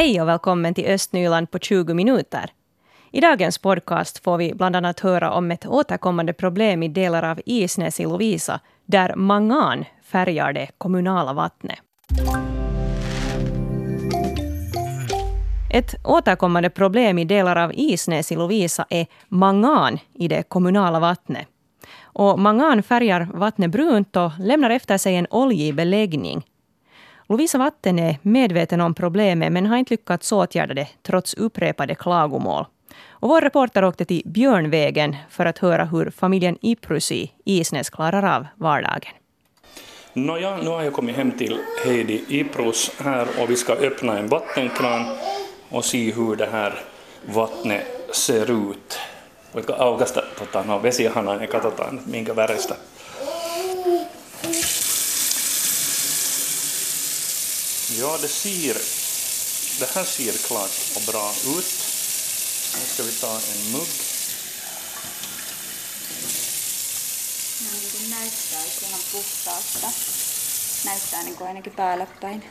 Hej och välkommen till Östnyland på 20 minuter. I dagens podcast får vi bland annat höra om ett återkommande problem i delar av Isnäs i Lovisa, där mangan färgar det kommunala vattnet. Ett återkommande problem i delar av Isnäs i Lovisa är mangan i det kommunala vattnet. Och mangan färgar vattnet brunt och lämnar efter sig en oljig beläggning. Lovisa Vatten är medveten om problemet men har inte lyckats åtgärda det trots upprepade klagomål. Och vår reporter åkte till Björnvägen för att höra hur familjen Iprus i Isnäs klarar av vardagen. Nåja, nu har jag kommit hem till Heidi Iprus här och vi ska öppna en vattenkran och se hur det här vattnet ser ut. Voitko aukaista tota, no, vesihanan ja katsotaan minkä väristä. Ja, det ser, det här ser klart och bra ut. Nu ska vi ta en mugg. Niin näyttää ihan puhtaalta. Näyttää niin kuin ainakin päälle päin.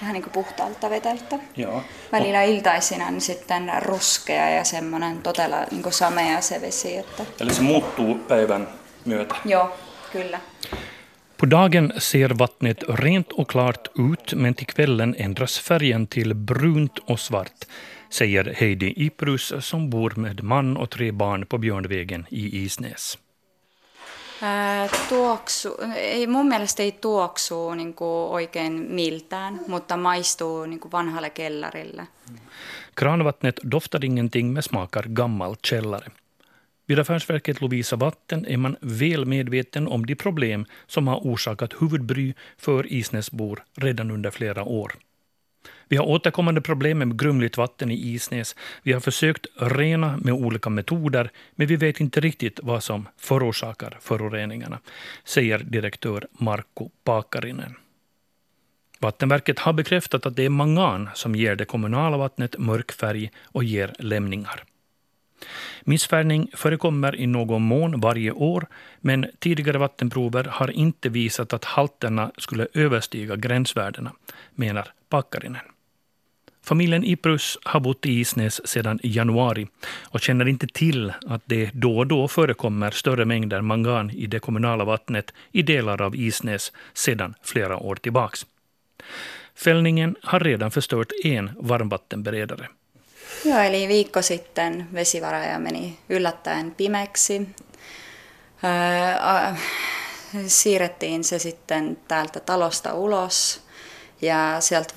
Vähän niin kuin puhtaalta veteltä. Ja. Välillä iltaisin on sitten ruskea ja semmoinen todella niin kuin samea se vesi. Että... Eli se muuttuu päivän myötä. Joo, kyllä. På dagen ser vattnet rent och klart ut, men till kvällen ändras färgen till brunt och svart, säger Heidi Iprus som bor med man och tre barn på Björnvägen i Isnäs. Ää, tuoksu, ei, mun mielestä ei tuoksu niin kuin oikein miltään, mutta maistuu niin kuin vanhalle kellarille. Kranvattnet doftar ingenting men smakar gammal källare. Vid Affärsverket Lovisa Vatten är man väl medveten om de problem som har orsakat huvudbry för Isnäsbor redan under flera år. Vi har återkommande problem med grumligt vatten i Isnäs. Vi har försökt rena med olika metoder, men vi vet inte riktigt vad som förorsakar föroreningarna, säger direktör Markku Pakarinen. Vattenverket har bekräftat att det är mangan som ger det kommunala vattnet mörk färg och ger lämningar. Missfärgning förekommer i någon mån varje år, men tidigare vattenprover har inte visat att halterna skulle överstiga gränsvärdena, menar Pakarinen. Familjen Iprus har bott i Isnäs sedan januari och känner inte till att det då och då förekommer större mängder mangan i det kommunala vattnet i delar av Isnäs sedan flera år tillbaks. Fällningen har redan förstört en varmvattenberedare. Joo, eli viikko sitten vesivaraja meni yllättäen pimeksi. Öö, siirrettiin se sitten täältä talosta ulos ja sieltä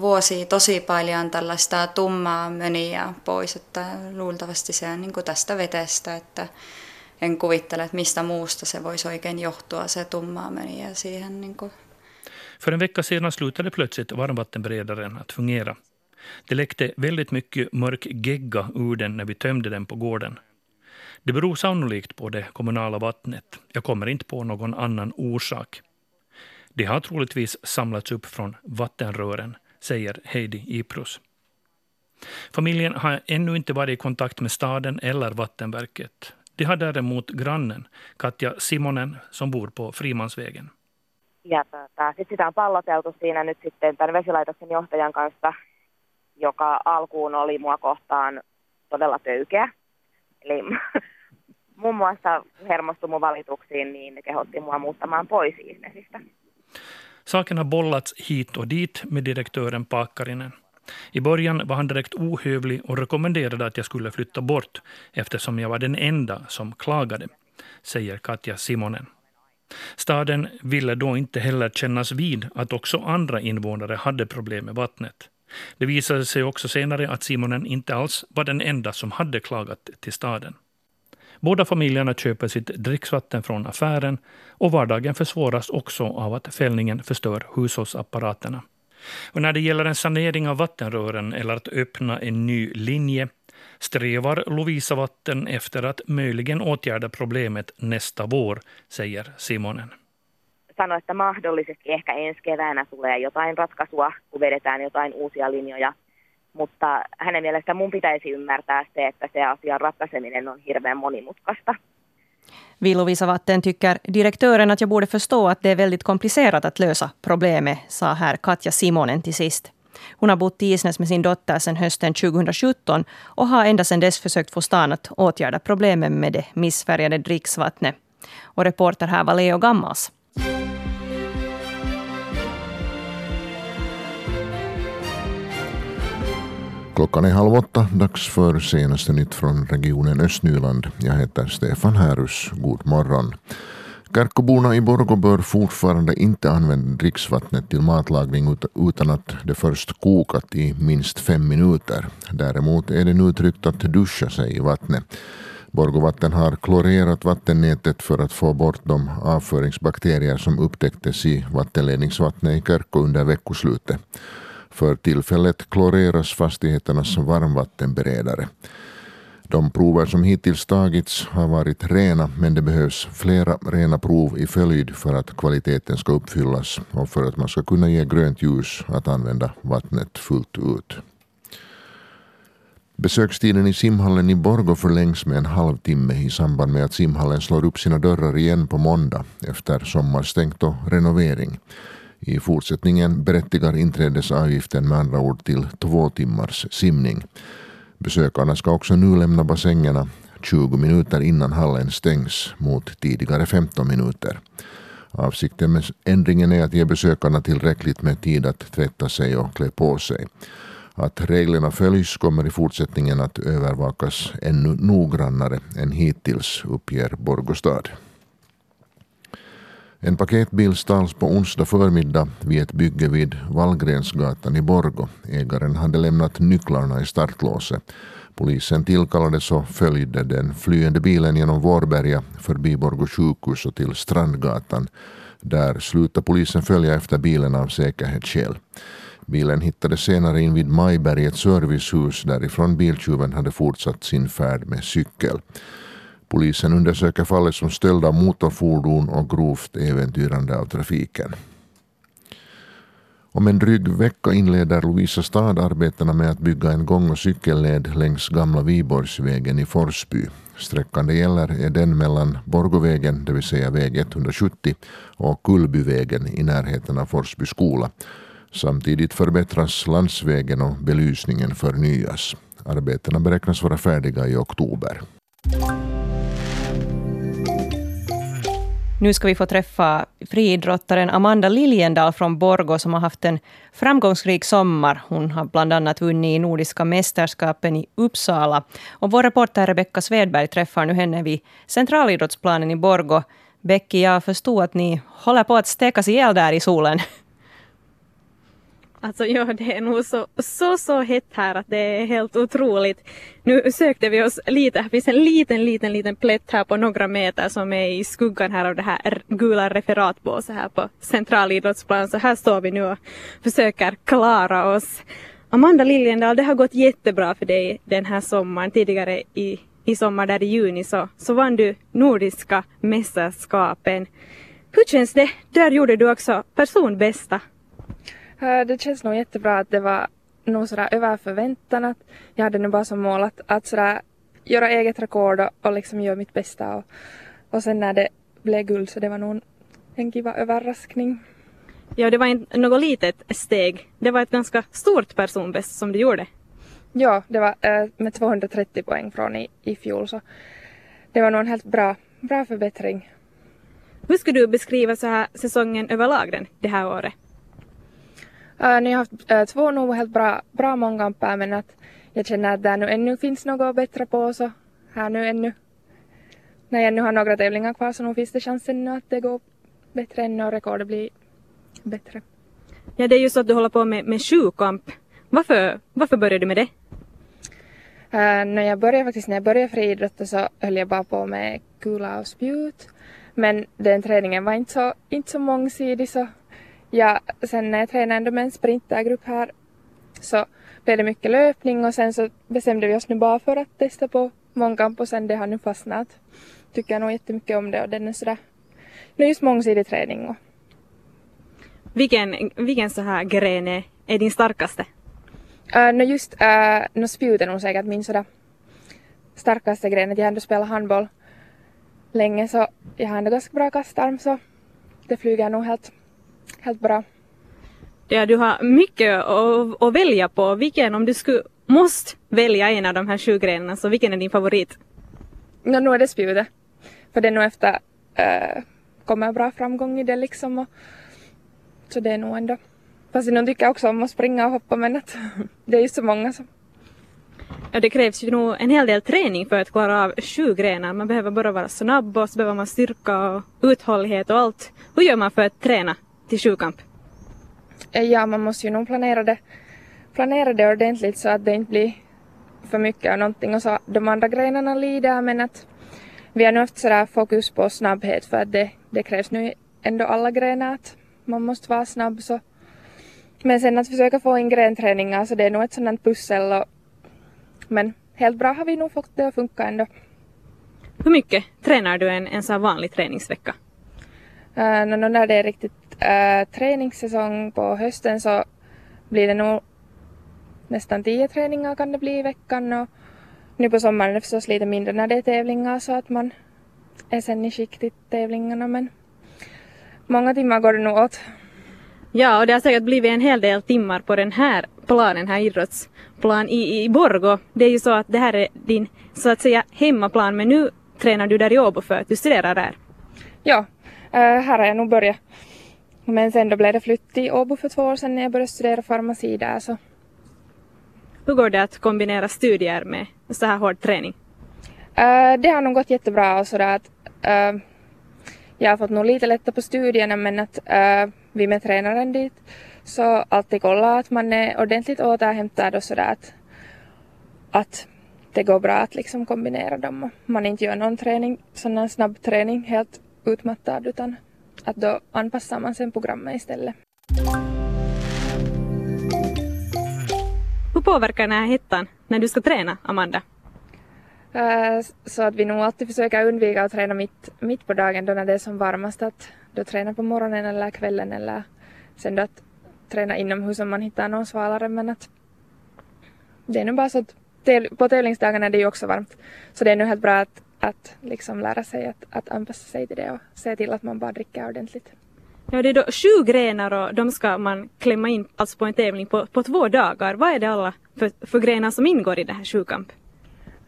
vuosi tosi paljon tällaista tummaa möniä pois, että luultavasti se on niin kuin tästä vetestä, että en kuvittele, että mistä muusta se voisi oikein johtua, se tummaa möniä siihen. Niin kuin. För en vecka sedan slutade plötsligt varmvattenberedaren att fungera. Det läckte väldigt mycket mörk gegga ur den när vi tömde den på gården. Det beror sannolikt på det kommunala vattnet. Jag kommer inte på någon annan orsak. Det har troligtvis samlats upp från vattenrören, säger Heidi Iprus. Familjen har ännu inte varit i kontakt med staden eller Vattenverket. Det har däremot grannen, Katja Simonen, som bor på Frimansvägen. Ja tota, sitten sitä on palloteltu siinä nyt sitten tämän vesilaitoksen johtajan kanssa, joka alkuun oli mua kohtaan todella töykeä. Eli muun muassa hermostui mun valituksiin, niin ne kehotti mua muuttamaan pois Isnesistä. Saken har bollats hit och dit med direktören Pakarinen. I början var han direkt ohövlig och rekommenderade att jag skulle flytta bort eftersom jag var den enda som klagade, säger Katja Simonen. Staden ville då inte heller kännas vid att också andra invånare hade problem med vattnet. Det visade sig också senare att Simonen inte alls var den enda som hade klagat till staden. Båda familjerna köper sitt dricksvatten från affären och vardagen försvåras också av att fällningen förstör hushållsapparaterna. Och när det gäller en sanering av vattenrören eller att öppna en ny linje strävar Lovisa Vatten efter att möjligen åtgärda problemet nästa vår, säger Simonen. Sano, että mahdollisesti ehkä ensi keväänä tulee jotain ratkaisua, kun vedetään jotain uusia linjoja mutta hänen mielestä mun pitäisi ymmärtää se, että se asian ratkaiseminen on hirveän monimutkaista. Vi Lovisa Vatten tycker direktören att jag borde förstå att det är väldigt komplicerat att lösa problemet, sa här Katja Simonen till sist. Hon har bott i Isnäs med sin dotter sedan hösten 2017 och har ända sedan dess försökt få stan att åtgärda problemen med det missfärgade dricksvattnet. Och reporter här var Leo Gammals. Klockan är halv åtta, dags för senaste nytt från regionen Östnyland. Jag heter Stefan Härus. God morgon. Kärkkoborna i Borgå bör fortfarande inte använda dricksvattnet till matlagning utan att det först kokat i minst fem minuter. Däremot är det nu tryggt att duscha sig i vattnet. Borgovatten har klorerat vattennätet för att få bort de avföringsbakterier som upptäcktes i vattenledningsvattnet i Kärkko under veckoslutet. För tillfället kloreras fastigheternas varmvattenberedare. De prover som hittills tagits har varit rena men det behövs flera rena prov i följd för att kvaliteten ska uppfyllas och för att man ska kunna ge grönt ljus att använda vattnet fullt ut. Besökstiden i simhallen i Borgo förlängs med en halvtimme i samband med att simhallen slår upp sina dörrar igen på måndag efter sommarstängt och renovering. I fortsättningen berättigar inträdesavgiften med andra ord till två timmars simning. Besökarna ska också nu lämna bassängerna 20 minuter innan hallen stängs mot tidigare 15 minuter. Avsikten med ändringen är att ge besökarna tillräckligt med tid att tvätta sig och klä på sig. Att reglerna följs kommer i fortsättningen att övervakas ännu noggrannare än hittills, uppger Borgostad. En paketbil stals på onsdag förmiddag vid ett bygge vid Wallgrensgatan i Borgo. Ägaren hade lämnat nycklarna i startlåset. Polisen tillkallades och följde den flyende bilen genom Vårberga förbi Borgo sjukhus och till Strandgatan. Där slutade polisen följa efter bilen av säkerhetsskäl. Bilen hittades senare in vid Majbergets servicehus därifrån biltjuven hade fortsatt sin färd med cykel. Polisen undersöker fallet som stöld av motorfordon och grovt äventyrande av trafiken. Om en dryg vecka inleder Lovisa stad arbetena med att bygga en gång och cykelled längs gamla Viborgsvägen i Forsby. Sträckan det gäller är den mellan Borgovägen, det vill säga väg 170, och Kullbyvägen i närheten av Forsby skola. Samtidigt förbättras landsvägen och belysningen förnyas. Arbetena beräknas vara färdiga i oktober. Nu ska vi få träffa friidrottaren Amanda Liljendal från Borgå som har haft en framgångsrik sommar. Hon har bland annat vunnit i Nordiska mästerskapen i Uppsala. Och vår reporter Rebecka Svedberg träffar nu henne vid centralidrottsplanen i Borgå. Becky, jag förstod att ni håller på att stekas ihjäl där i solen. Alltså ja, det är nog så, så, så hett här att det är helt otroligt. Nu sökte vi oss lite, här finns en liten, liten, liten plätt här på några meter som är i skuggan här av det här gula referatbåset här på centralidrottsplan. Så här står vi nu och försöker klara oss. Amanda Liljendal, det har gått jättebra för dig den här sommaren. Tidigare i, i sommar, där i juni, så, så vann du Nordiska mästerskapen. Hur känns det? Där gjorde du också personbästa. Eh, det känns nog jättebra att det var nog sådär över förväntan att jag hade nu bara som mål att, att sådär göra eget rekord och, och liksom göra mitt bästa och, och sen när det blev guld så det var nog en kiva överraskning. Ja, det var inte något litet steg. Det var ett ganska stort personbäst som du gjorde. Ja, det var äh, med 230 poäng från i, i fjol så det var nog en helt bra, bra förbättring. Hur skulle du beskriva så här säsongen överlag den, det här året? Uh, ni har haft uh, två nog helt bra, bra mångkamper men att jag känner att det nu ännu finns något bättre på så här nu ännu när jag nu har några tävlingar kvar så nog finns det chansen nu att det går bättre ännu och rekordet blir bättre. Ja det är ju så att du håller på med, med sjukamp. Varför, varför började du med det? Uh, när jag började faktiskt när jag började friidrotta så höll jag bara på med kula och spjut. Men den träningen var inte så, inte så mångsidig så Ja, sen när jag tränade ändå med en sprintergrupp här så blev det mycket löpning och sen så bestämde vi oss nu bara för att testa på mångkamp och sen det har nu fastnat. Tycker jag nog jättemycket om det och den är sådär, nu just mångsidig träning. Och... Vilken, vilken så här gren är, är din starkaste? Uh, no just uh, no spjut är nog säkert min sådär starkaste gren. Jag har ändå spelat handboll länge så jag har ändå ganska bra kastarm så det flyger nog helt helt bra. Ja, du har mycket att, att välja på. Vilken, om du skulle måste välja en av de här sju grenarna, så vilken är din favorit? No, nu är det spjutet. För det är nog efter äh, kommer bra framgång i det liksom. Och, så det är nog ändå. Fast jag tycker också om att springa och hoppa men att det är ju så många som Ja, det krävs ju nog en hel del träning för att klara av sju grenar. Man behöver bara vara snabb och så behöver man styrka och uthållighet och allt. Hur gör man för att träna till sjukamp? Ja, man måste ju nog planera det, planera det ordentligt så att det inte blir för mycket av någonting och så de andra grenarna lider men att vi har nu haft sådär fokus på snabbhet för att det, det krävs nu ändå alla grenar att man måste vara snabb så men sen att försöka få in grenträningar så det är nog ett sådant pussel och men helt bra har vi nog fått det att funka ändå. Hur mycket tränar du en, en sån vanlig träningsvecka? Uh, no, när det är riktigt uh, träningssäsong på hösten så blir det nog nästan tio träningar kan det bli i veckan och nu på sommaren är det förstås lite mindre när det är tävlingar så att man är sen i skick till tävlingarna men många timmar går det nog åt. Ja, och det har säkert blivit en hel del timmar på den här planen, här idrottsplan i, i Borgo. Det är ju så att det här är din så att säga hemmaplan men nu tränar du där i Åbo för att du studerar där. Ja, äh, här har jag nog börjat. Men sen då blev det flytt till Åbo för två år sedan när jag började studera farmaci där så. Hur går det att kombinera studier med så här hård träning? Uh, det har nog gått jättebra och sådär att uh, jag har fått nog lite lättare på studierna men att uh, vi med tränaren dit så alltid kolla att man är ordentligt återhämtad och sådär att, att det går bra att liksom kombinera dem man inte gör någon träning, sån här snabb träning helt utmattad utan att då anpassar man sen programmet istället. Hur påverkar den här hettan när du ska träna, Amanda? Uh, så att vi nog alltid försöker undvika att träna mitt, mitt på dagen då när det är som varmast. Att då träna på morgonen eller kvällen eller sen då att träna inomhus om man hittar någon svalare men att det är nog bara så att på tävlingsdagarna är det ju också varmt. Så det är nog helt bra att, att liksom lära sig att, att anpassa sig till det och se till att man bara dricker ordentligt. Ja, det är då sju grenar och de ska man klämma in alltså på en tävling på, på två dagar. Vad är det alla för, för grenar som ingår i det här sjukamp?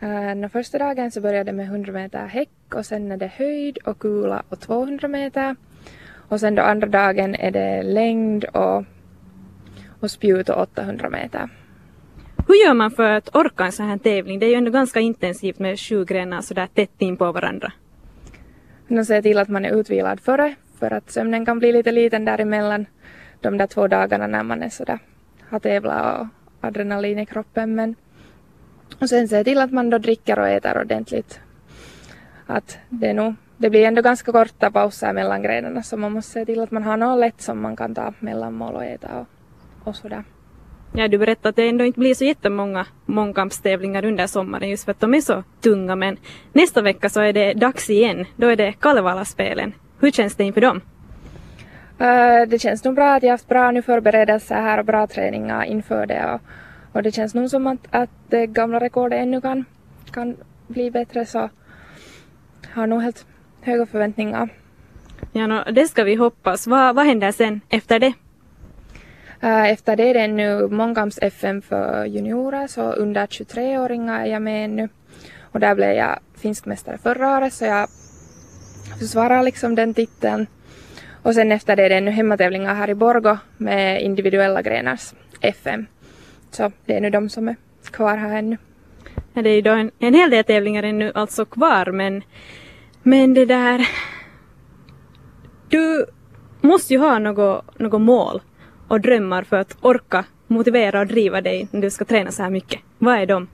Uh, första dagen så börjar det med 100 meter häck och sen är det höjd och kula och 200 meter. Och sen då andra dagen är det längd och, och spjut och 800 meter. Hur gör man för att orka en sån här tävling? Det är ju ändå ganska intensivt med sju grenar sådär tätt in på varandra. Man ser till att man är utvilad före för att sömnen kan bli lite liten däremellan de där två dagarna när man är sådär har tävlat och adrenalin i kroppen men och sen se till att man då dricker och äter ordentligt. Att det nog det blir ändå ganska korta pauser mellan grenarna så man måste se till att man har något lätt som man kan ta mellanmål och äta och, och sådär. Ja, du berättade att det ändå inte blir så jättemånga mångkampstävlingar under sommaren just för att de är så tunga men nästa vecka så är det dags igen. Då är det Kalevala-spelen. Hur känns det inför dem? Uh, det känns nog bra att jag haft bra nu förberedelser här och bra träningar inför det och, och det känns nog som att, att det gamla rekordet ännu kan, kan bli bättre så har nog helt höga förväntningar. Ja, no, det ska vi hoppas. Vad, vad händer sen efter det? Eh, efter det är det nu mångkamps-FM för juniorer, så under 23-åringar är jag med nu. Och där blev jag finsk mästare förra året, så jag försvarar liksom den titeln. Och sen efter det är det nu hemmatävlingar här i Borgo med individuella grenars FM. Så det är nu de som är kvar här ännu. Ja, det är ju då en, en hel del tävlingar ännu alltså kvar men men det där... Du måste ju ha något, något mål och drömmar för att orka motivera och driva dig när du ska träna så här mycket. Vad är de?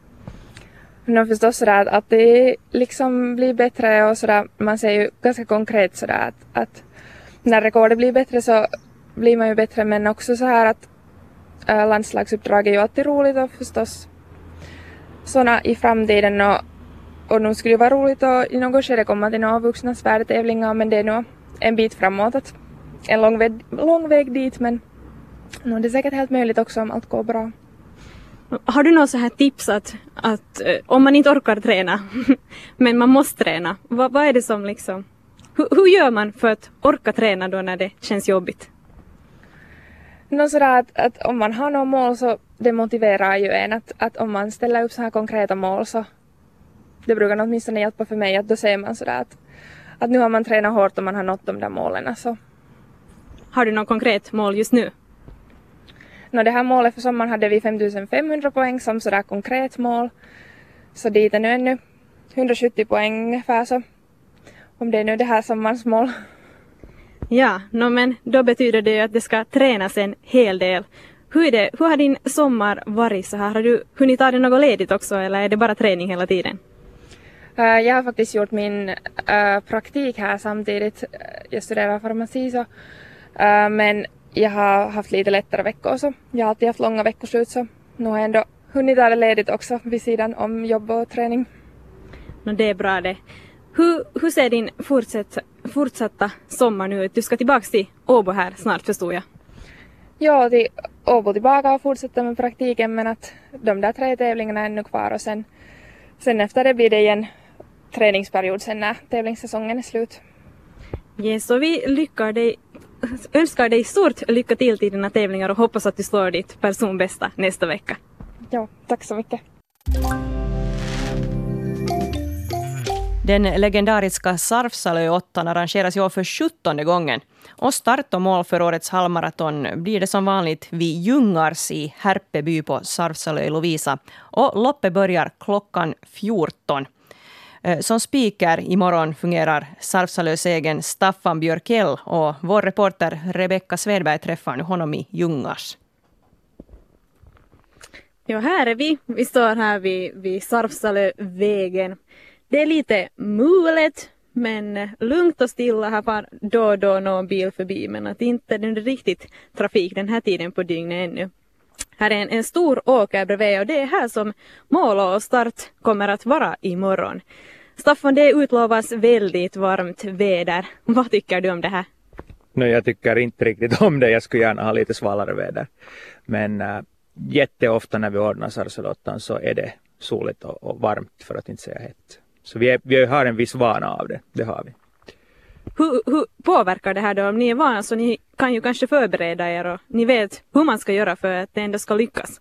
No, förstås sådär att det liksom blir bättre och sådär. Man ser ju ganska konkret sådär att, att när rekordet blir bättre så blir man ju bättre men också så här att äh, landslagsuppdrag är ju alltid roligt och förstås sådana i framtiden och och nu skulle det vara roligt att i något skede komma till några vuxnas värdetävlingar men det är nog en bit framåt. Att en lång väg, lång väg dit men är det säkert helt möjligt också om allt går bra. Har du något så här tips att, att uh, om man inte orkar träna men man måste träna, vad, vad är det som liksom hur, hur, gör man för att orka träna då när det känns jobbigt? Nå sådär att, att om man har något mål så det motiverar ju en att, att om man ställer upp så här konkreta mål så det brukar åtminstone hjälpa för mig att då ser man sådär att, att nu har man tränat hårt och man har nått de där målen så. Har du något konkret mål just nu? Nå det här målet för sommaren hade vi 5500 poäng som sådär konkret mål. Så dit är nu ännu 170 poäng ungefär så. Om det är nu det här sommarens mål. Ja, no, men då betyder det ju att det ska tränas en hel del. Hur, är det, hur har din sommar varit så här? Har du hunnit ta dig något ledigt också eller är det bara träning hela tiden? Uh, jag har faktiskt gjort min uh, praktik här samtidigt. Jag studerar farmaci så. Men jag har haft lite lättare veckor så. Jag har alltid haft långa veckoslut så nu har jag ändå hunnit ta det ledigt också vid sidan om jobb och träning. No, det är bra det. Hur, hur ser din fortsatt, fortsatta sommar nu ut? Du ska tillbaka till Åbo här snart förstod jag. Ja, till Åbo tillbaka och fortsätta med praktiken men att de där tre tävlingarna är ännu kvar och sen, sen efter det blir det igen träningsperiod sen när tävlingssäsongen är slut. Yes, så vi lyckar dig, önskar dig stort lycka till till dina tävlingar och hoppas att du slår ditt personbästa nästa vecka. Ja, tack så mycket. Den legendariska Sarfsalöottan arrangeras i år för sjuttonde gången. Och start och mål för årets halvmaraton blir det som vanligt vid Ljungars i Härpeby på Sarfsalö i Lovisa. Och loppet börjar klockan 14. Eh, som speaker imorgon fungerar Sarfsalös egen Staffan Björkell och vår reporter Rebecka Svedberg träffar nu honom i Ljungars. Ja, här är vi. Vi står här vid, vid Sarfsalövägen. Det är lite mulet, men lugnt och stilla. Här far då och då någon bil förbi, men att inte är riktigt trafik den här tiden på dygnet ännu. Här är en, en stor åker bredvid och det är här som mål och start kommer att vara imorgon. Staffan, det utlovas väldigt varmt väder. Vad tycker du om det här? No, jag tycker inte riktigt om det. Jag skulle gärna ha lite svalare väder. Men äh, jätteofta när vi ordnar Sarselottan så är det soligt och, och, varmt för att inte säga hett. Så vi, är, vi har en viss vana av det, det har vi. Hur, hur, påverkar det här då? Om ni är vana så ni kan ju kanske förbereda er och ni vet hur man ska göra för att det ändå ska lyckas.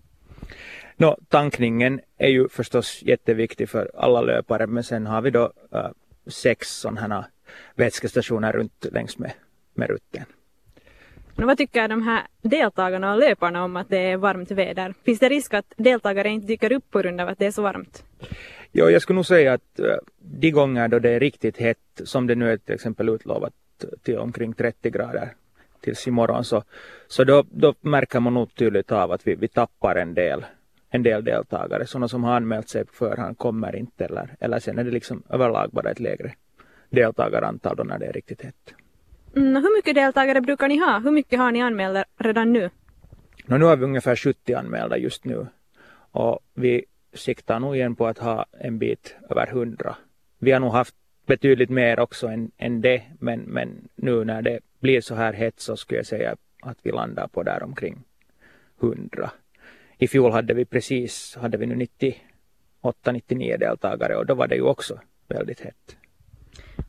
No, tankningen är ju förstås jätteviktig för alla löpare men sen har vi då uh, sex sådana här vätskestationer runt längs med, med rutten. No, vad tycker de här deltagarna och löparna om att det är varmt väder? Finns det risk att deltagare inte dyker upp på grund av att det är så varmt? Jo, jag skulle nog säga att uh, de gånger då det är riktigt hett, som det nu är till exempel utlovat till omkring 30 grader tills imorgon, så, så då, då märker man nog tydligt av att vi, vi tappar en del en del deltagare. Sådana som har anmält sig på förhand kommer inte eller, eller sen är det liksom överlag bara ett lägre deltagarantal då när det är riktigt hett. Mm, hur mycket deltagare brukar ni ha? Hur mycket har ni anmälda redan nu? No, nu har vi ungefär 70 anmälda just nu och vi siktar nog igen på att ha en bit över 100. Vi har nog haft betydligt mer också än, än det men, men nu när det blir så här hett så skulle jag säga att vi landar på där omkring 100 i fjol hade vi precis, hade vi nu 98-99 deltagare och då var det ju också väldigt hett.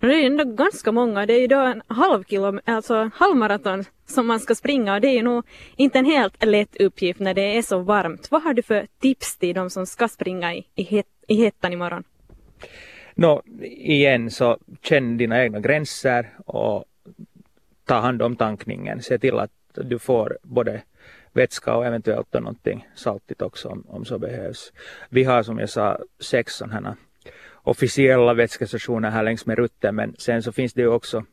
Det är ju ändå ganska många. Det är ju då en halv kilo, alltså halvmaraton som man ska springa och det är ju nog inte en helt lätt uppgift när det är så varmt. Vad har du för tips till de som ska springa i, i, het, i hettan imorgon? Nå, igen så känn dina egna gränser och ta hand om tankningen. Se till att du får både vätska och eventuellt någonting saltigt också om, om så behövs. Vi har som jag sa sex sådana officiella vätskestationer här längs med rutten men sen så finns det ju också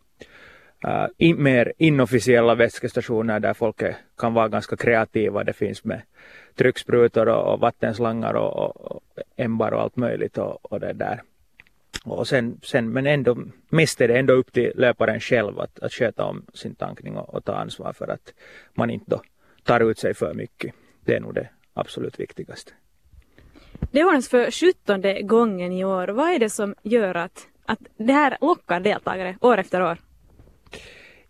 äh, uh, in, mer inofficiella vätskestationer där folk är, kan vara ganska kreativa. Det finns med trycksprutor och, och vattenslangar och, och, och ämbar och allt möjligt och, och det där. Och sen, sen, men ändå, mest är det ändå upp till löparen själv att, att sköta om sin tankning och, och ta ansvar för att man inte då tar ut sig för mycket. Det är nog det absolut viktigaste. Det ordnas för sjuttonde gången i år. Vad är det som gör att, att det här lockar deltagare år efter år?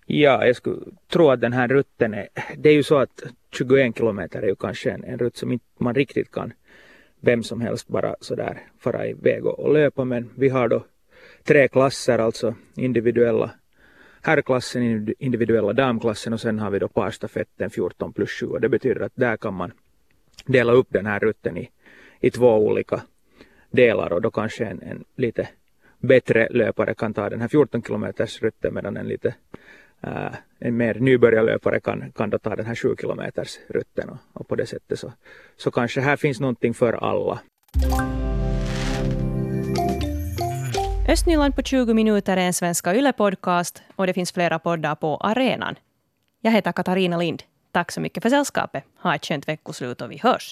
Ja, jag skulle tro att den här rutten är, det är ju så att 21 kilometer är ju kanske en, en rutt som inte man riktigt kan vem som helst bara sådär fara iväg och, och löpa men vi har då tre klasser, alltså individuella herrklassen, individuella damklassen och sen har vi då parstafetten 14 plus 7 och det betyder att där kan man dela upp den här rutten i, i två olika delar och då kanske en, en lite bättre löpare kan ta den här 14 kilometers rutten medan en lite äh, en mer nybörjarlöpare kan, kan då ta den här 7 kilometers rutten och, och, på det sättet så, så kanske här finns någonting för alla. Östnyland på 20 minuter är en Svenska Yle-podcast och det finns flera poddar på arenan. Jag heter Katarina Lind. Tack så mycket för sällskapet. Ha ett skönt veckoslut och vi hörs.